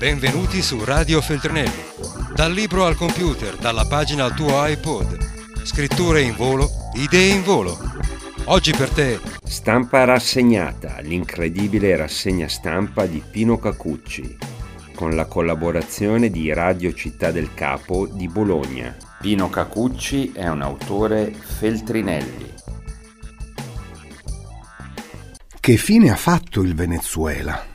Benvenuti su Radio Feltrinelli. Dal libro al computer, dalla pagina al tuo iPod. Scritture in volo, idee in volo. Oggi per te. Stampa rassegnata, l'incredibile rassegna stampa di Pino Cacucci, con la collaborazione di Radio Città del Capo di Bologna. Pino Cacucci è un autore Feltrinelli. Che fine ha fatto il Venezuela?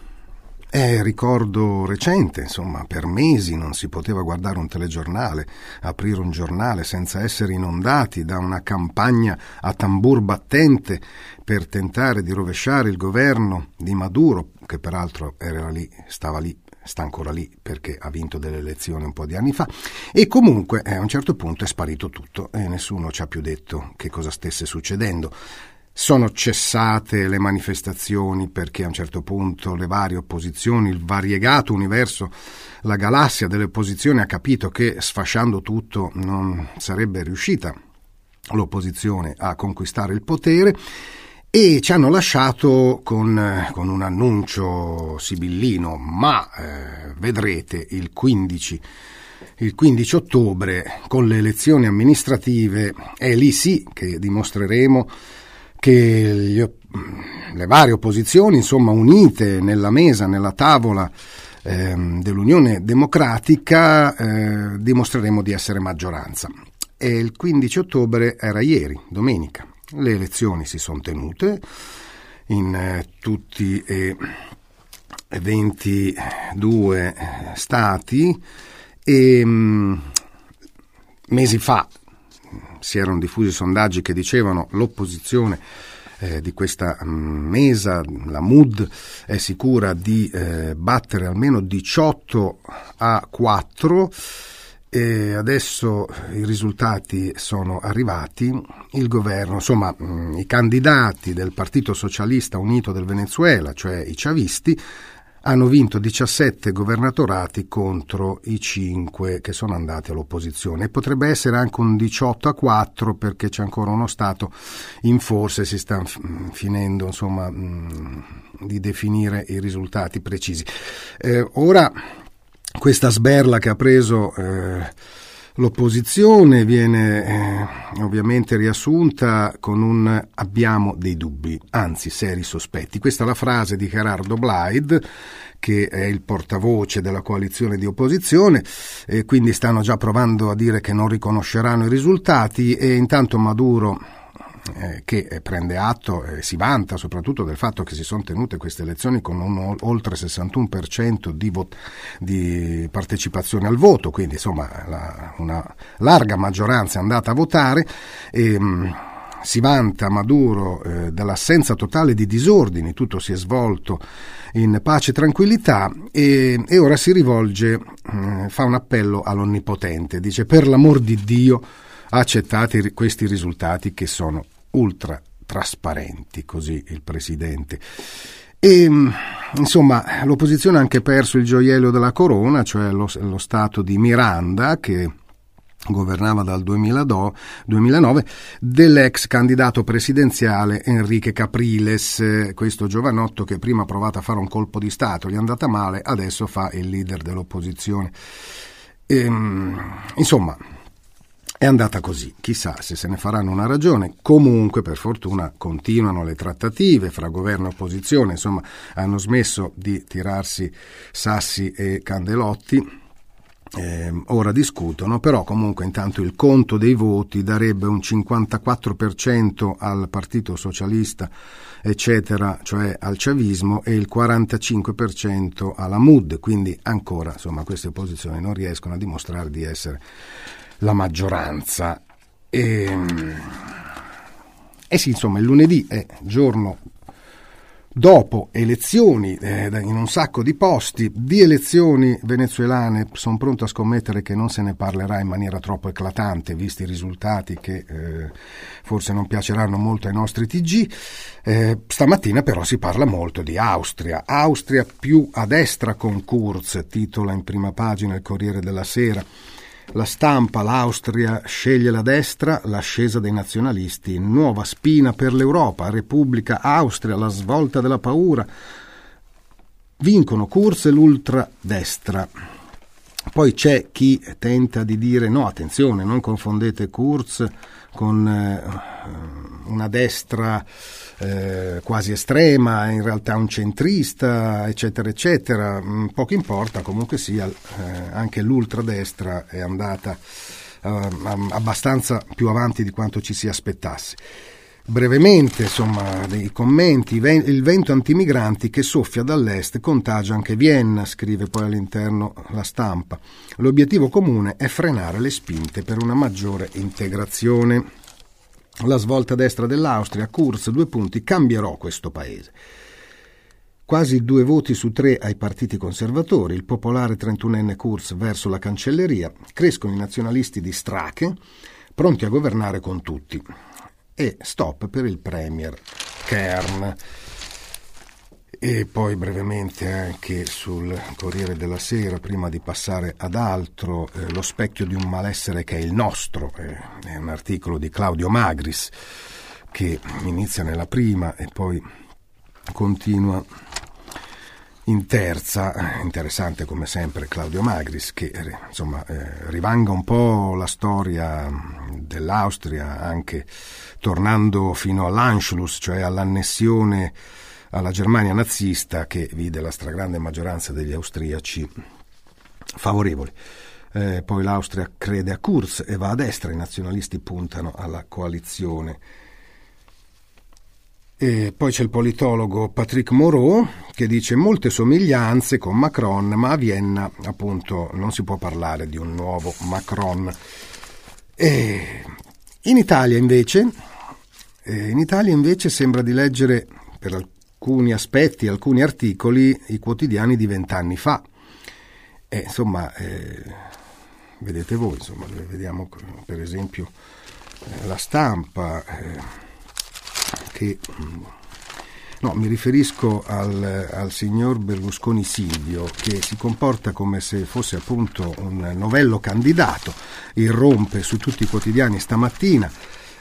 È ricordo recente, insomma, per mesi non si poteva guardare un telegiornale, aprire un giornale senza essere inondati da una campagna a tambur battente per tentare di rovesciare il governo di Maduro, che peraltro era lì, stava lì sta ancora lì perché ha vinto delle elezioni un po' di anni fa e comunque eh, a un certo punto è sparito tutto e nessuno ci ha più detto che cosa stesse succedendo. Sono cessate le manifestazioni perché a un certo punto le varie opposizioni, il variegato universo, la galassia delle opposizioni ha capito che sfasciando tutto non sarebbe riuscita l'opposizione a conquistare il potere e ci hanno lasciato con, con un annuncio sibillino, ma eh, vedrete il 15 il 15 ottobre con le elezioni amministrative è lì sì che dimostreremo che gli, le varie opposizioni, insomma, unite nella mesa, nella tavola eh, dell'Unione Democratica, eh, dimostreremo di essere maggioranza. E il 15 ottobre era ieri, domenica. Le elezioni si sono tenute in eh, tutti e 22 stati e mh, mm, mesi fa si erano diffusi sondaggi che dicevano l'opposizione eh, di questa mm, mesa, la MUD, è sicura di eh, battere almeno 18 a 4 e adesso i risultati sono arrivati, il governo, insomma mm, i candidati del Partito Socialista Unito del Venezuela, cioè i chavisti, hanno vinto 17 governatorati contro i 5 che sono andati all'opposizione. Potrebbe essere anche un 18 a 4 perché c'è ancora uno Stato in forse, si sta finendo insomma, di definire i risultati precisi. Eh, ora questa sberla che ha preso eh, L'opposizione viene eh, ovviamente riassunta con un abbiamo dei dubbi, anzi seri sospetti. Questa è la frase di Gerardo Blyde, che è il portavoce della coalizione di opposizione, e quindi stanno già provando a dire che non riconosceranno i risultati e intanto Maduro eh, che prende atto e si vanta soprattutto del fatto che si sono tenute queste elezioni con un oltre 61% di, vot- di partecipazione al voto, quindi insomma la, una larga maggioranza è andata a votare. E, mh, si vanta Maduro eh, dell'assenza totale di disordini, tutto si è svolto in pace e tranquillità e, e ora si rivolge, eh, fa un appello all'Onnipotente, dice per l'amor di Dio accettate questi risultati che sono ultra trasparenti, così il Presidente. E, mm, insomma, l'opposizione ha anche perso il gioiello della corona, cioè lo, lo Stato di Miranda, che governava dal 2009, dell'ex candidato presidenziale Enrique Capriles, questo giovanotto che prima ha provato a fare un colpo di Stato, gli è andata male, adesso fa il leader dell'opposizione. E, mm, insomma, è andata così, chissà se se ne faranno una ragione. Comunque, per fortuna, continuano le trattative fra governo e opposizione, insomma, hanno smesso di tirarsi sassi e candelotti. Eh, ora discutono, però comunque intanto il conto dei voti darebbe un 54% al Partito Socialista, eccetera, cioè al chavismo, e il 45% alla MUD, quindi ancora insomma, queste opposizioni non riescono a dimostrare di essere la maggioranza. E, ehm, eh sì, insomma, il lunedì è giorno dopo elezioni eh, in un sacco di posti, di elezioni venezuelane, sono pronto a scommettere che non se ne parlerà in maniera troppo eclatante, visti i risultati che eh, forse non piaceranno molto ai nostri TG. Eh, stamattina però si parla molto di Austria. Austria più a destra con Kurz, titola in prima pagina il Corriere della Sera. La stampa, l'Austria sceglie la destra, l'ascesa dei nazionalisti, nuova spina per l'Europa, Repubblica Austria, la svolta della paura. vincono Kurz e l'ultradestra. Poi c'è chi tenta di dire no, attenzione, non confondete Kurz con eh, una destra eh, quasi estrema, in realtà un centrista, eccetera, eccetera. Mm, poco importa, comunque sia, eh, anche l'ultradestra è andata eh, abbastanza più avanti di quanto ci si aspettasse. Brevemente, insomma, dei commenti, il vento antimigranti che soffia dall'est contagia anche Vienna, scrive poi all'interno la stampa. L'obiettivo comune è frenare le spinte per una maggiore integrazione. La svolta destra dell'Austria, Kurz, due punti, cambierò questo paese. Quasi due voti su tre ai partiti conservatori, il popolare 31enne Kurz verso la cancelleria, crescono i nazionalisti di Strache, pronti a governare con tutti e stop per il Premier Kern. E poi brevemente anche sul Corriere della Sera, prima di passare ad altro, eh, lo specchio di un malessere che è il nostro, eh, è un articolo di Claudio Magris che inizia nella prima e poi continua in terza, interessante come sempre Claudio Magris, che eh, insomma eh, rivanga un po' la storia dell'Austria, anche tornando fino all'Anschluss, cioè all'annessione alla Germania nazista che vide la stragrande maggioranza degli austriaci favorevoli. Eh, poi l'Austria crede a Kurz e va a destra, i nazionalisti puntano alla coalizione e poi c'è il politologo Patrick Moreau che dice molte somiglianze con Macron, ma a Vienna appunto non si può parlare di un nuovo Macron. E in Italia invece, in Italia invece sembra di leggere per alcuni aspetti, alcuni articoli, i quotidiani di vent'anni fa. E insomma, eh, vedete voi, insomma, vediamo per esempio eh, la stampa. Eh, che No, mi riferisco al, al, signor Berlusconi Silvio che si comporta come se fosse appunto un novello candidato, irrompe su tutti i quotidiani stamattina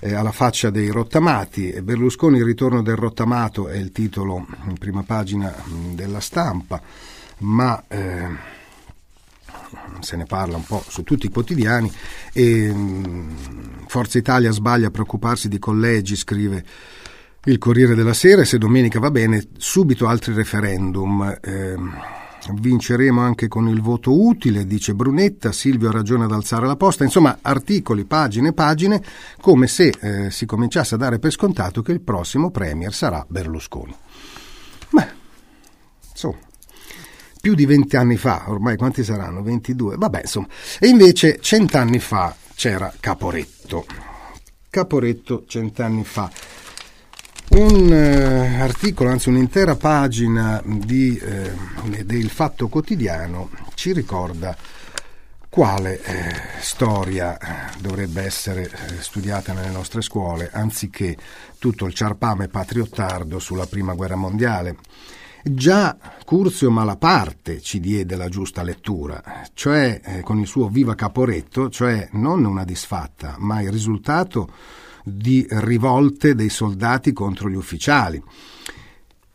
eh, alla faccia dei rottamati. Berlusconi il ritorno del rottamato è il titolo in prima pagina della stampa, ma eh, se ne parla un po' su tutti i quotidiani e Forza Italia sbaglia a preoccuparsi di collegi, scrive il Corriere della Sera e se domenica va bene subito altri referendum. Eh, vinceremo anche con il voto utile, dice Brunetta, Silvio ha ragione ad alzare la posta, insomma articoli, pagine pagine, come se eh, si cominciasse a dare per scontato che il prossimo Premier sarà Berlusconi. Beh, insomma, più di vent'anni fa, ormai quanti saranno? 22? Vabbè, insomma. E invece cent'anni fa c'era Caporetto. Caporetto cent'anni fa. Un eh, articolo, anzi un'intera pagina di, eh, del Fatto Quotidiano ci ricorda quale eh, storia eh, dovrebbe essere eh, studiata nelle nostre scuole, anziché tutto il ciarpame patriottardo sulla Prima Guerra Mondiale. Già Curzio Malaparte ci diede la giusta lettura, cioè eh, con il suo Viva Caporetto, cioè non una disfatta, ma il risultato di rivolte dei soldati contro gli ufficiali.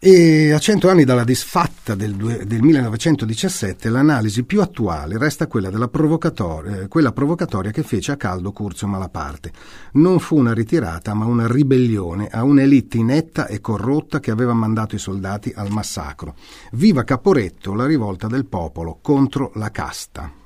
E a cento anni dalla disfatta del, del 1917 l'analisi più attuale resta quella, della provocatoria, eh, quella provocatoria che fece a caldo Curzio Malaparte. Non fu una ritirata ma una ribellione a un'elite inetta e corrotta che aveva mandato i soldati al massacro. Viva Caporetto, la rivolta del popolo contro la casta.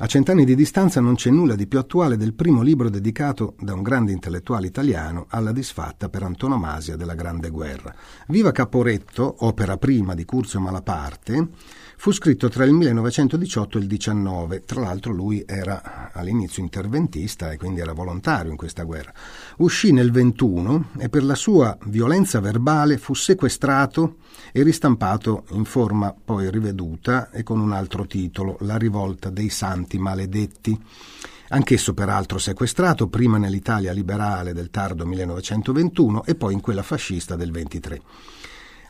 A cent'anni di distanza non c'è nulla di più attuale del primo libro dedicato da un grande intellettuale italiano alla disfatta per antonomasia della Grande Guerra. Viva Caporetto, opera prima di Curzio Malaparte, fu scritto tra il 1918 e il 19. Tra l'altro lui era all'inizio interventista e quindi era volontario in questa guerra. Uscì nel 21 e per la sua violenza verbale fu sequestrato e ristampato in forma poi riveduta e con un altro titolo, La rivolta dei santi maledetti. Anch'esso peraltro sequestrato prima nell'Italia liberale del tardo 1921 e poi in quella fascista del 23.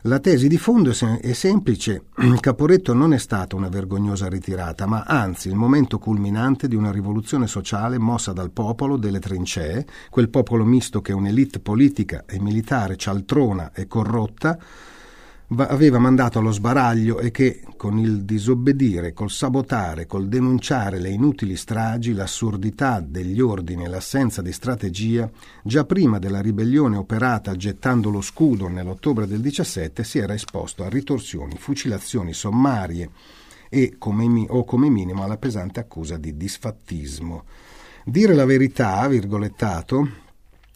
La tesi di fondo è semplice. Caporetto non è stata una vergognosa ritirata, ma anzi il momento culminante di una rivoluzione sociale mossa dal popolo delle trincee, quel popolo misto che un'elite politica e militare cialtrona e corrotta aveva mandato allo sbaraglio e che, con il disobbedire, col sabotare, col denunciare le inutili stragi, l'assurdità degli ordini e l'assenza di strategia, già prima della ribellione operata gettando lo scudo nell'ottobre del 17, si era esposto a ritorsioni, fucilazioni sommarie e, come, o come minimo, alla pesante accusa di disfattismo. Dire la verità, virgolettato,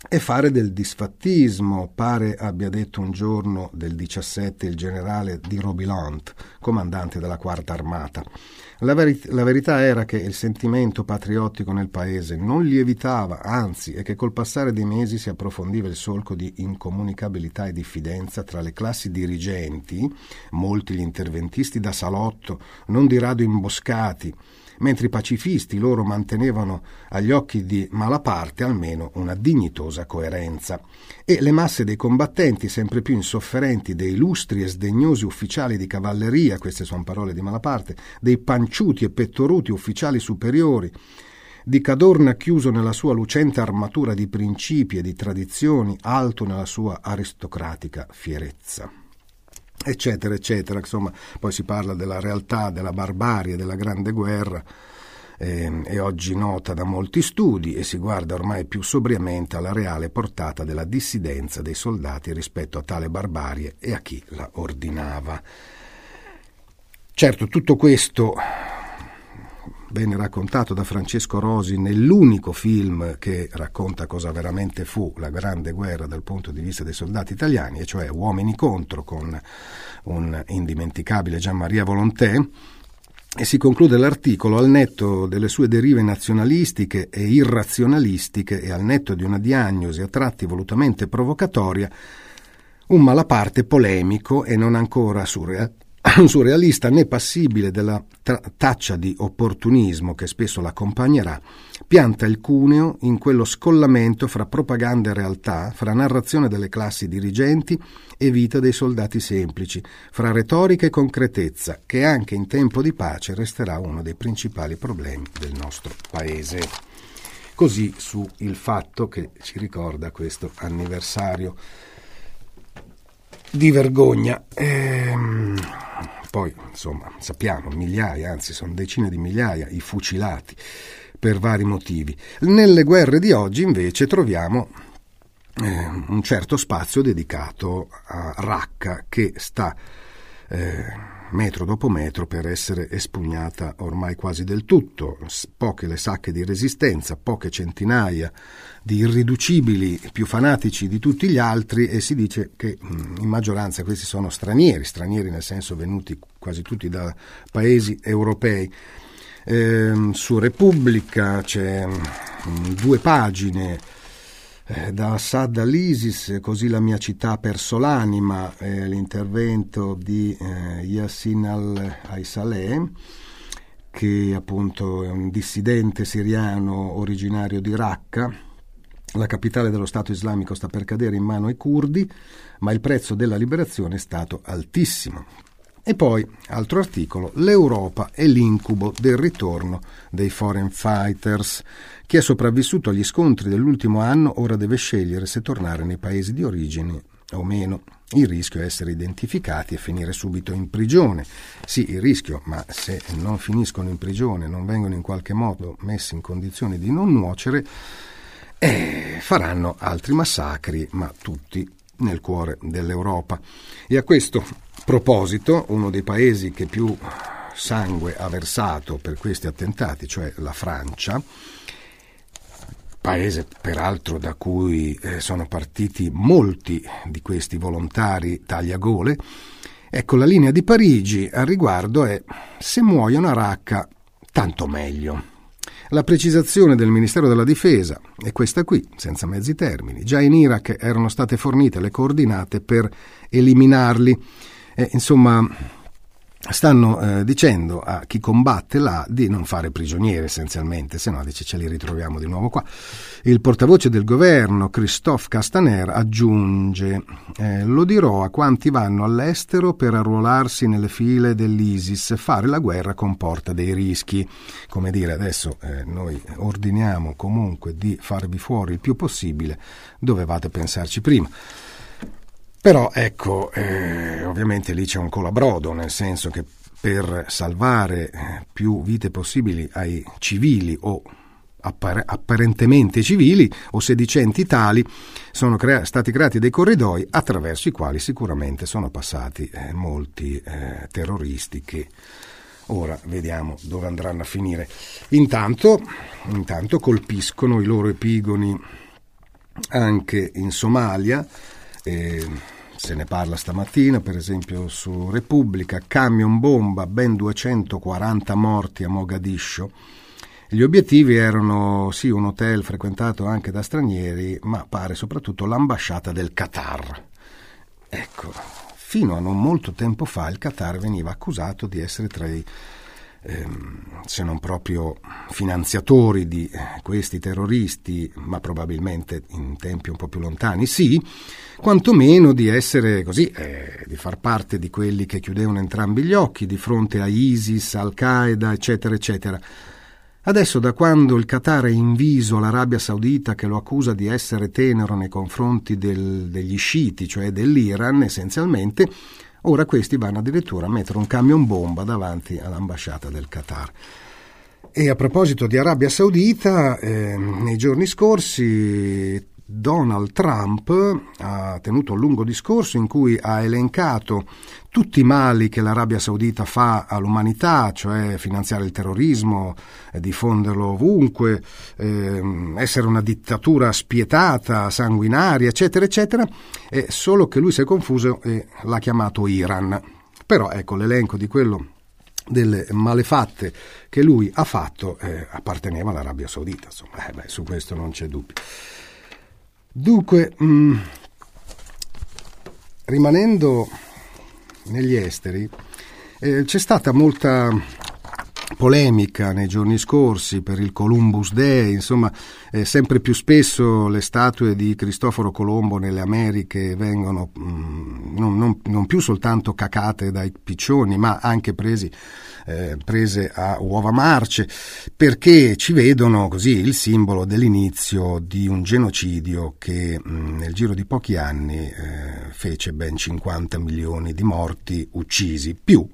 e fare del disfattismo, pare abbia detto un giorno del 17 il generale di Robilant, comandante della quarta armata. La, veri- la, verità era che il sentimento patriottico nel paese non lievitava, anzi, e che col passare dei mesi si approfondiva il solco di incomunicabilità e diffidenza tra le classi dirigenti, molti gli interventisti da salotto, non di rado imboscati, mentre i pacifisti loro mantenevano agli occhi di Malaparte almeno una dignitosa coerenza. E le masse dei combattenti, sempre più insofferenti, dei lustri e sdegnosi ufficiali di cavalleria, queste sono parole di Malaparte, dei panciuti e pettoruti ufficiali superiori, di Cadorna chiuso nella sua lucente armatura di principi e di tradizioni, alto nella sua aristocratica fierezza eccetera, eccetera. Insomma, poi si parla della realtà, della barbarie, della grande guerra. Eh, è oggi nota da molti studi e si guarda ormai più sobriamente alla reale portata della dissidenza dei soldati rispetto a tale barbarie e a chi la ordinava. Certo, tutto questo venne raccontato da Francesco Rosi nell'unico film che racconta cosa veramente fu la Grande Guerra dal punto di vista dei soldati italiani, e cioè Uomini contro, con un indimenticabile Gian Maria Volontè, e si conclude l'articolo al netto delle sue derive nazionalistiche e irrazionalistiche e al netto di una diagnosi a tratti volutamente provocatoria, un malaparte polemico e non ancora surrealista un surrealista né passibile della tra- taccia di opportunismo che spesso l'accompagnerà, pianta il cuneo in quello scollamento fra propaganda e realtà, fra narrazione delle classi dirigenti e vita dei soldati semplici, fra retorica e concretezza, che anche in tempo di pace resterà uno dei principali problemi del nostro Paese. Così su il fatto che ci ricorda questo anniversario di vergogna. Ehm, poi, insomma, sappiamo, migliaia, anzi sono decine di migliaia i fucilati per vari motivi. Nelle guerre di oggi invece troviamo eh, un certo spazio dedicato a Raqqa che sta eh, metro dopo metro per essere espugnata ormai quasi del tutto, poche le sacche di resistenza, poche centinaia di irriducibili più fanatici di tutti gli altri e si dice che in maggioranza questi sono stranieri, stranieri nel senso venuti quasi tutti da paesi europei. Eh, su Repubblica c'è due pagine eh, da Assad all'ISIS, così la mia città perso l'anima, eh, l'intervento di eh, Yassin al-Aisaleh, che appunto è un dissidente siriano originario di Raqqa. La capitale dello Stato islamico sta per cadere in mano ai curdi, ma il prezzo della liberazione è stato altissimo. E poi, altro articolo, l'Europa è l'incubo del ritorno dei foreign fighters. Chi è sopravvissuto agli scontri dell'ultimo anno ora deve scegliere se tornare nei paesi di origine o meno. Il rischio è essere identificati e finire subito in prigione. Sì, il rischio, ma se non finiscono in prigione, non vengono in qualche modo messi in condizioni di non nuocere, eh, faranno altri massacri, ma tutti nel cuore dell'Europa. E a questo proposito, uno dei paesi che più sangue ha versato per questi attentati, cioè la Francia, paese peraltro da cui eh, sono partiti molti di questi volontari tagliagole, ecco la linea di Parigi al riguardo è se muoiono a Raqqa, tanto meglio. La precisazione del Ministero della Difesa è questa qui, senza mezzi termini. Già in Iraq erano state fornite le coordinate per eliminarli. Eh, insomma, stanno eh, dicendo a chi combatte là di non fare prigionieri essenzialmente, se no dice ce li ritroviamo di nuovo qua. Il portavoce del governo, Christophe Castaner, aggiunge eh, lo dirò a quanti vanno all'estero per arruolarsi nelle file dell'ISIS, fare la guerra comporta dei rischi. Come dire, adesso eh, noi ordiniamo comunque di farvi fuori il più possibile, dovevate pensarci prima. Però ecco, eh, ovviamente lì c'è un colabrodo, nel senso che per salvare eh, più vite possibili ai civili o appare- apparentemente civili o sedicenti tali, sono crea- stati creati dei corridoi attraverso i quali sicuramente sono passati eh, molti eh, terroristi che ora vediamo dove andranno a finire. Intanto, intanto colpiscono i loro epigoni anche in Somalia. Eh, se ne parla stamattina, per esempio su Repubblica, camion bomba, ben 240 morti a Mogadiscio gli obiettivi erano sì un hotel frequentato anche da stranieri, ma pare soprattutto l'ambasciata del Qatar. Ecco, fino a non molto tempo fa il Qatar veniva accusato di essere tra i ehm, se non proprio finanziatori di eh, questi terroristi, ma probabilmente in tempi un po' più lontani, sì, quantomeno di essere così, eh, di far parte di quelli che chiudevano entrambi gli occhi di fronte a ISIS, Al-Qaeda, eccetera, eccetera. Adesso, da quando il Qatar è inviso all'Arabia Saudita che lo accusa di essere tenero nei confronti del, degli sciiti, cioè dell'Iran essenzialmente, ora questi vanno addirittura a mettere un camion bomba davanti all'ambasciata del Qatar. E a proposito di Arabia Saudita, eh, nei giorni scorsi Donald Trump ha tenuto un lungo discorso in cui ha elencato tutti i mali che l'Arabia Saudita fa all'umanità, cioè finanziare il terrorismo, eh, diffonderlo ovunque, eh, essere una dittatura spietata, sanguinaria, eccetera, eccetera, eh, solo che lui si è confuso e l'ha chiamato Iran. Però ecco l'elenco di quello delle malefatte che lui ha fatto eh, apparteneva all'Arabia Saudita, insomma, eh, beh, su questo non c'è dubbio. Dunque, mh, mm, rimanendo negli esteri, eh, c'è stata molta polemica nei giorni scorsi per il Columbus Day, insomma, eh, sempre più spesso le statue di Cristoforo Colombo nelle Americhe vengono mh, mm, non, non, non più soltanto cacate dai piccioni, ma anche presi eh, prese a uova marce, perché ci vedono così il simbolo dell'inizio di un genocidio che mh, mm, nel giro di pochi anni eh, fece ben 50 milioni di morti uccisi, più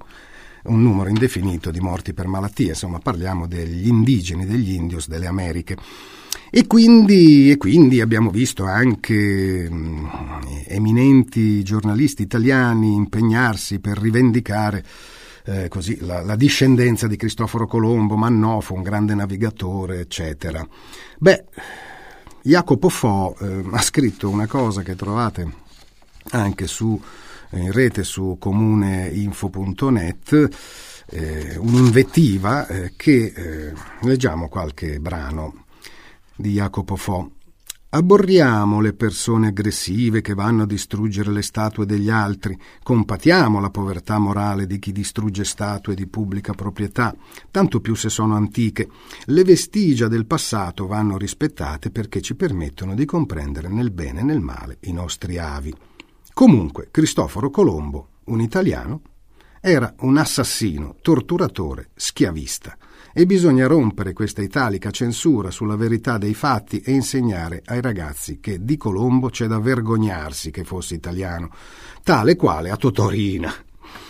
un numero indefinito di morti per malattie, insomma parliamo degli indigeni, degli indios delle Americhe. E quindi, e quindi abbiamo visto anche mm, eminenti giornalisti italiani impegnarsi per rivendicare eh, così, la, la, discendenza di Cristoforo Colombo, Mannofo, un grande navigatore, eccetera. Beh, Jacopo Fo eh, ha scritto una cosa che trovate anche su, in rete su comuneinfo.net, eh, un'invettiva eh, che eh, leggiamo qualche brano di Jacopo Fo. Abborriamo le persone aggressive che vanno a distruggere le statue degli altri, compatiamo la povertà morale di chi distrugge statue di pubblica proprietà, tanto più se sono antiche. Le vestigia del passato vanno rispettate perché ci permettono di comprendere nel bene e nel male i nostri avi. Comunque, Cristoforo Colombo, un italiano, era un assassino, torturatore, schiavista e bisogna rompere questa italica censura sulla verità dei fatti e insegnare ai ragazzi che di Colombo c'è da vergognarsi che fosse italiano, tale quale a Totorina.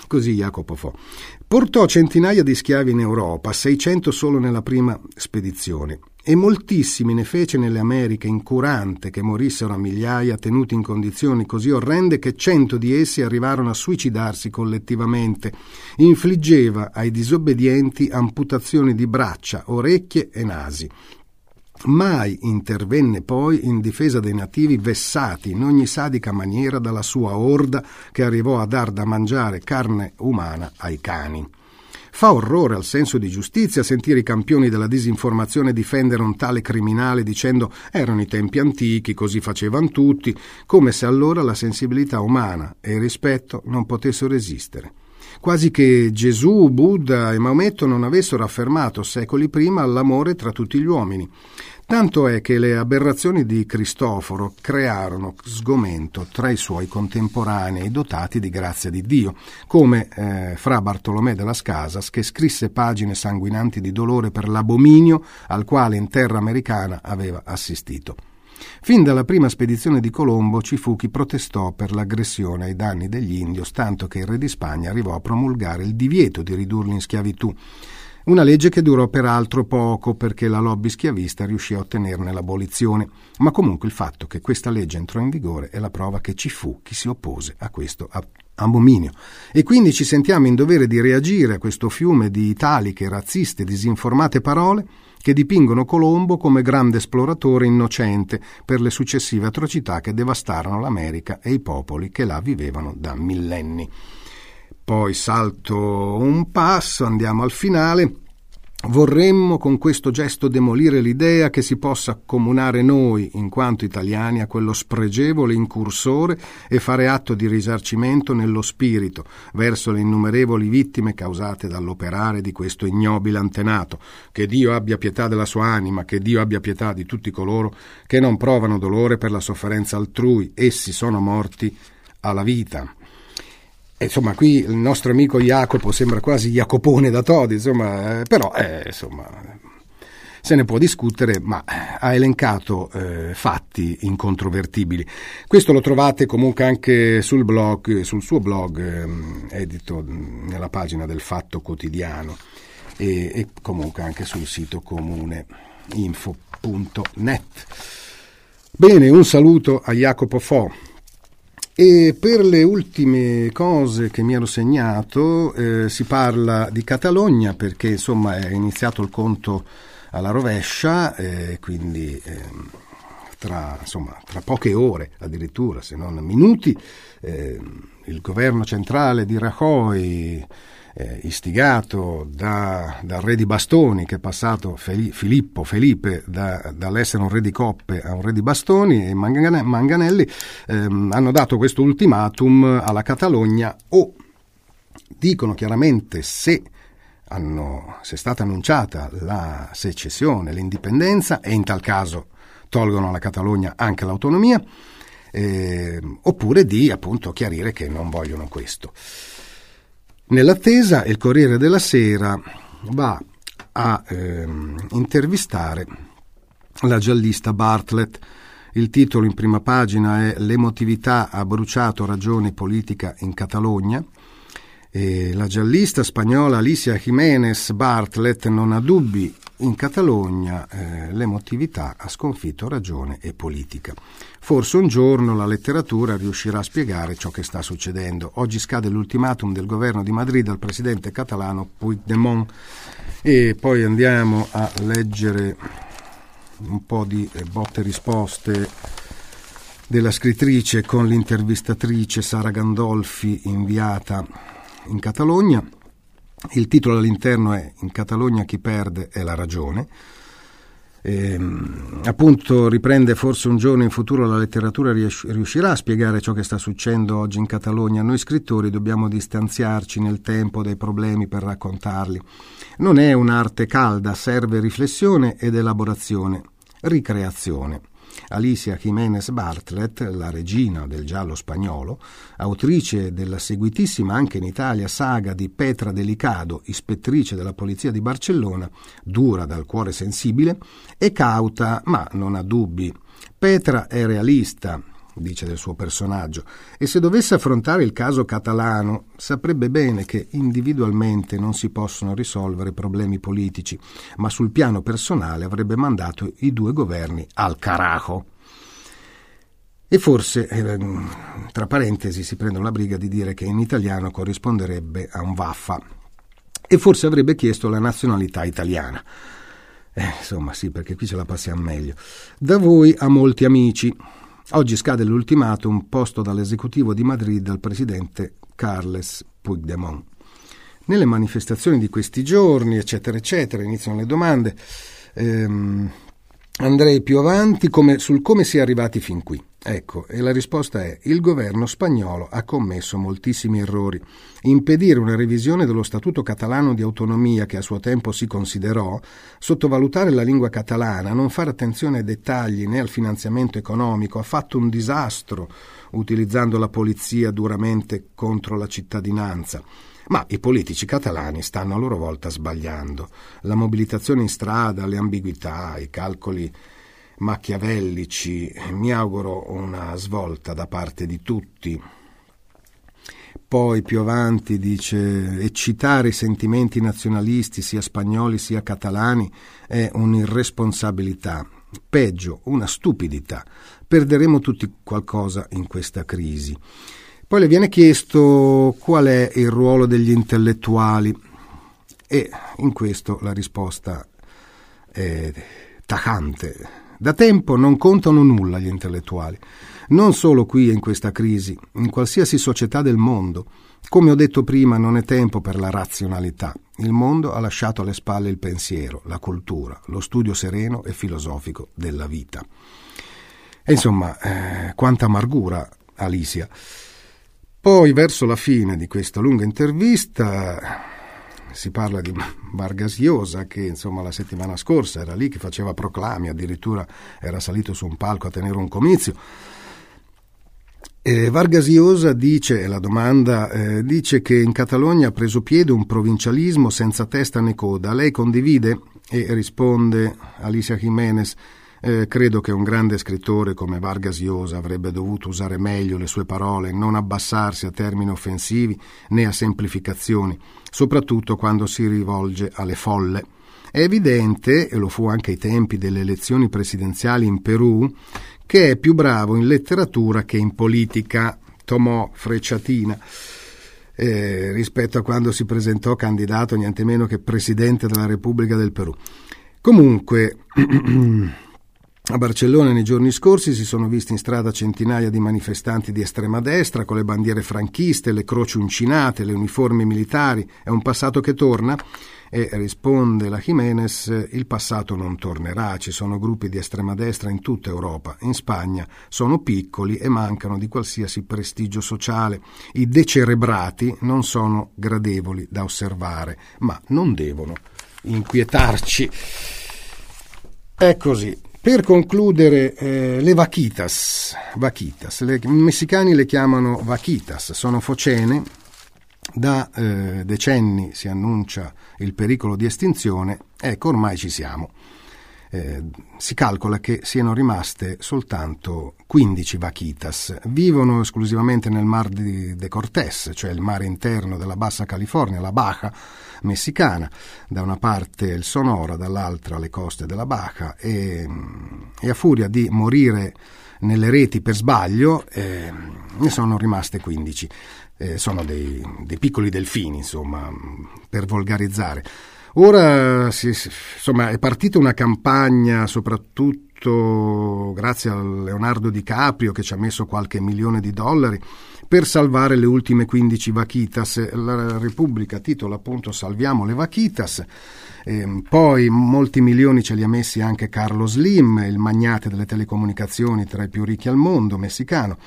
Così Jacopo Fo. Portò centinaia di schiavi in Europa, 600 solo nella prima spedizione, e moltissimi ne fece nelle Americhe incurante che morissero a migliaia tenuti in condizioni così orrende che cento di essi arrivarono a suicidarsi collettivamente. Infliggeva ai disobbedienti amputazioni di braccia, orecchie e nasi. Mai intervenne poi in difesa dei nativi vessati in ogni sadica maniera dalla sua orda che arrivò a dar da mangiare carne umana ai cani. Fa orrore al senso di giustizia sentire i campioni della disinformazione difendere un tale criminale dicendo erano i tempi antichi, così facevano tutti, come se allora la sensibilità umana e il rispetto non potessero esistere. Quasi che Gesù, Buddha e Maometto non avessero affermato secoli prima l'amore tra tutti gli uomini. Tanto è che le aberrazioni di Cristoforo crearono sgomento tra i suoi contemporanei dotati di grazia di Dio, come eh, Fra de las Casas, che scrisse pagine sanguinanti di dolore per l'abominio al quale in terra americana aveva assistito. Fin dalla prima spedizione di Colombo ci fu chi protestò per l'aggressione ai danni degli indios, tanto che il re di Spagna arrivò a promulgare il divieto di ridurli in schiavitù. Una legge che durò peraltro poco perché la lobby schiavista riuscì a ottenerne l'abolizione, ma comunque il fatto che questa legge entrò in vigore è la prova che ci fu chi si oppose a questo abominio. E quindi ci sentiamo in dovere di reagire a questo fiume di italiche, razziste, disinformate parole che dipingono Colombo come grande esploratore innocente per le successive atrocità che devastarono l'America e i popoli che là vivevano da millenni. Poi salto un passo, andiamo al finale. Vorremmo con questo gesto demolire l'idea che si possa accomunare noi, in quanto italiani, a quello spregevole incursore e fare atto di risarcimento nello spirito verso le innumerevoli vittime causate dall'operare di questo ignobile antenato. Che Dio abbia pietà della sua anima, che Dio abbia pietà di tutti coloro che non provano dolore per la sofferenza altrui, essi sono morti alla vita insomma, qui il nostro amico Jacopo sembra quasi Jacopone da Todi, insomma, eh, però eh, insomma, se ne può discutere, ma ha elencato eh, fatti incontrovertibili. Questo lo trovate comunque anche sul blog, sul suo blog, eh, edito nella pagina del Fatto Quotidiano e, e comunque anche sul sito comune info.net. Bene, un saluto a Jacopo Fo e per le ultime cose che mi ero segnato eh, si parla di Catalogna perché insomma è iniziato il conto alla rovescia, eh, quindi eh, tra, insomma, tra, poche ore addirittura, se non minuti, ehm, il governo centrale di Rajoy eh, istigato da, dal re di bastoni che è passato Feli, Filippo, Felipe da, dall'essere un re di coppe a un re di bastoni e Manganelli ehm, hanno dato questo ultimatum alla Catalogna o dicono chiaramente se hanno, se è stata annunciata la secessione, l'indipendenza e in tal caso tolgono alla Catalogna anche l'autonomia eh, oppure di appunto chiarire che non vogliono questo. Nell'attesa il Corriere della Sera va a ehm, intervistare la giallista Bartlett. Il titolo in prima pagina è L'emotività ha bruciato ragione politica in Catalogna. E la giallista spagnola Alicia Jiménez Bartlett non ha dubbi in Catalogna eh, l'emotività ha sconfitto ragione e politica. Forse un giorno la letteratura riuscirà a spiegare ciò che sta succedendo. Oggi scade l'ultimatum del governo di Madrid al presidente catalano Puigdemont e poi andiamo a leggere un po' di eh, botte risposte della scrittrice con l'intervistatrice Sara Gandolfi inviata in Catalogna. Il titolo all'interno è In Catalogna chi perde è la ragione. E, ehm, appunto riprende forse un giorno in futuro la letteratura riuscirà a spiegare ciò che sta succedendo oggi in Catalogna. Noi scrittori dobbiamo distanziarci nel tempo dai problemi per raccontarli. Non è un'arte calda, serve riflessione ed elaborazione, ricreazione. Alicia Jiménez Bartlett, la regina del giallo spagnolo, autrice della seguitissima anche in Italia saga di Petra Delicado, ispettrice della polizia di Barcellona, dura dal cuore sensibile, è cauta ma non ha dubbi. Petra è realista, dice del suo personaggio, e se dovesse affrontare il caso catalano saprebbe bene che individualmente non si possono risolvere problemi politici, ma sul piano personale avrebbe mandato i due governi al carajo. E forse, eh, tra parentesi, si prendono la briga di dire che in italiano corrisponderebbe a un vaffa. E forse avrebbe chiesto la nazionalità italiana. Eh, insomma, sì, perché qui ce la passiamo meglio. Da voi a molti amici. Oggi scade l'ultimatum posto dall'esecutivo di Madrid al presidente Carles Puigdemont. Nelle manifestazioni di questi giorni, eccetera, eccetera, iniziano le domande. Ehm, andrei più avanti come, sul come si è arrivati fin qui. Ecco, e la risposta è il governo spagnolo ha commesso moltissimi errori. Impedire una revisione dello statuto catalano di autonomia che a suo tempo si considerò, sottovalutare la lingua catalana, non fare attenzione ai dettagli né al finanziamento economico, ha fatto un disastro utilizzando la polizia duramente contro la cittadinanza. Ma i politici catalani stanno a loro volta sbagliando. La mobilitazione in strada, le ambiguità, i calcoli machiavellici. Mi auguro una svolta da parte di tutti. Poi più avanti dice eccitare i sentimenti nazionalisti sia spagnoli sia catalani è un'irresponsabilità, peggio una stupidità. Perderemo tutti qualcosa in questa crisi. Poi le viene chiesto qual è il ruolo degli intellettuali e in questo la risposta è tajante. Da tempo non contano nulla gli intellettuali, non solo qui e in questa crisi, in qualsiasi società del mondo. Come ho detto prima, non è tempo per la razionalità. Il mondo ha lasciato alle spalle il pensiero, la cultura, lo studio sereno e filosofico della vita. E insomma, eh, quanta amargura, Alicia. Poi, verso la fine di questa lunga intervista, si parla di Vargas Llosa che insomma la settimana scorsa era lì che faceva proclami, addirittura era salito su un palco a tenere un comizio. E Vargas Llosa dice, la domanda, eh, dice che in Catalogna ha preso piede un provincialismo senza testa né coda. Lei condivide? E risponde Alicia Jiménez, eh, credo che un grande scrittore come Vargas Llosa avrebbe dovuto usare meglio le sue parole, non abbassarsi a termini offensivi né a semplificazioni, soprattutto quando si rivolge alle folle. È evidente, e lo fu anche ai tempi delle elezioni presidenziali in Perù, che è più bravo in letteratura che in politica. Tomò Frecciatina. Eh, rispetto a quando si presentò candidato niente meno che presidente della Repubblica del Perù. Comunque, A Barcellona nei giorni scorsi si sono visti in strada centinaia di manifestanti di estrema destra con le bandiere franchiste, le croci uncinate, le uniformi militari. È un passato che torna? E risponde la Jiménez, il passato non tornerà, ci sono gruppi di estrema destra in tutta Europa, in Spagna sono piccoli e mancano di qualsiasi prestigio sociale. I decerebrati non sono gradevoli da osservare, ma non devono inquietarci. È così. Per concludere, eh, le vaquitas, vaquitas le, i messicani le chiamano vaquitas, sono focene, da eh, decenni si annuncia il pericolo di estinzione, ecco ormai ci siamo. Eh, si calcola che siano rimaste soltanto 15 vaquitas. Vivono esclusivamente nel Mar di de Cortés, cioè il mare interno della Bassa California, la Baja messicana, da una parte il Sonora, dall'altra le coste della Baja e, e a furia di morire nelle reti per sbaglio eh, ne sono rimaste 15. Eh, sono dei, dei piccoli delfini, insomma, per volgarizzare. Ora si, insomma, è partita una campagna soprattutto grazie a Leonardo DiCaprio che ci ha messo qualche milione di dollari per salvare le ultime 15 vaquitas. La Repubblica titola appunto Salviamo le vaquitas. Eh, poi molti milioni ce li ha messi anche Carlos Slim, il magnate delle telecomunicazioni tra i più ricchi al mondo, messicano.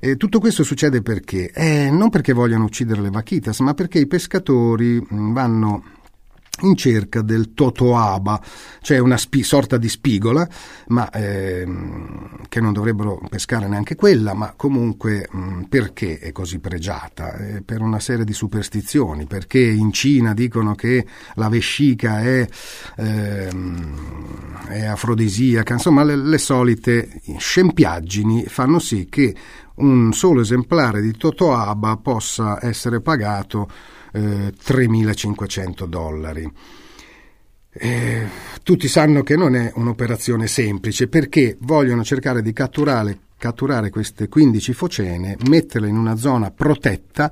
E tutto questo succede perché? Eh, non perché vogliono uccidere le vaquitas, ma perché i pescatori vanno in cerca del totoaba, cioè una spi- sorta di spigola, ma ehm, che non dovrebbero pescare neanche quella, ma comunque mh, perché è così pregiata? Eh, per una serie di superstizioni, perché in Cina dicono che la vescica è, ehm, è afrodisiaca, insomma le, le solite scempiaggini fanno sì che un solo esemplare di totoaba possa essere pagato eh, 3.500 dollari. Eh, tutti sanno che non è un'operazione semplice perché vogliono cercare di catturare, catturare queste 15 focene, metterle in una zona protetta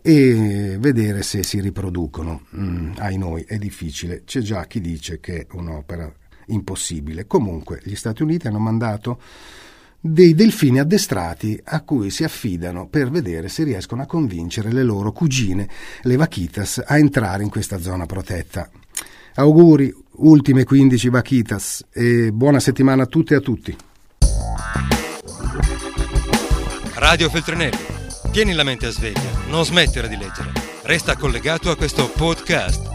e vedere se si riproducono. Mm, ai noi è difficile, c'è già chi dice che è un'opera impossibile. Comunque gli Stati Uniti hanno mandato dei delfini addestrati a cui si affidano per vedere se riescono a convincere le loro cugine, le vaquitas, a entrare in questa zona protetta. Auguri, ultime 15 vaquitas e buona settimana a tutte e a tutti. Radio Feltrinelli, tieni la mente a sveglia, non smettere di leggere. Resta collegato a questo podcast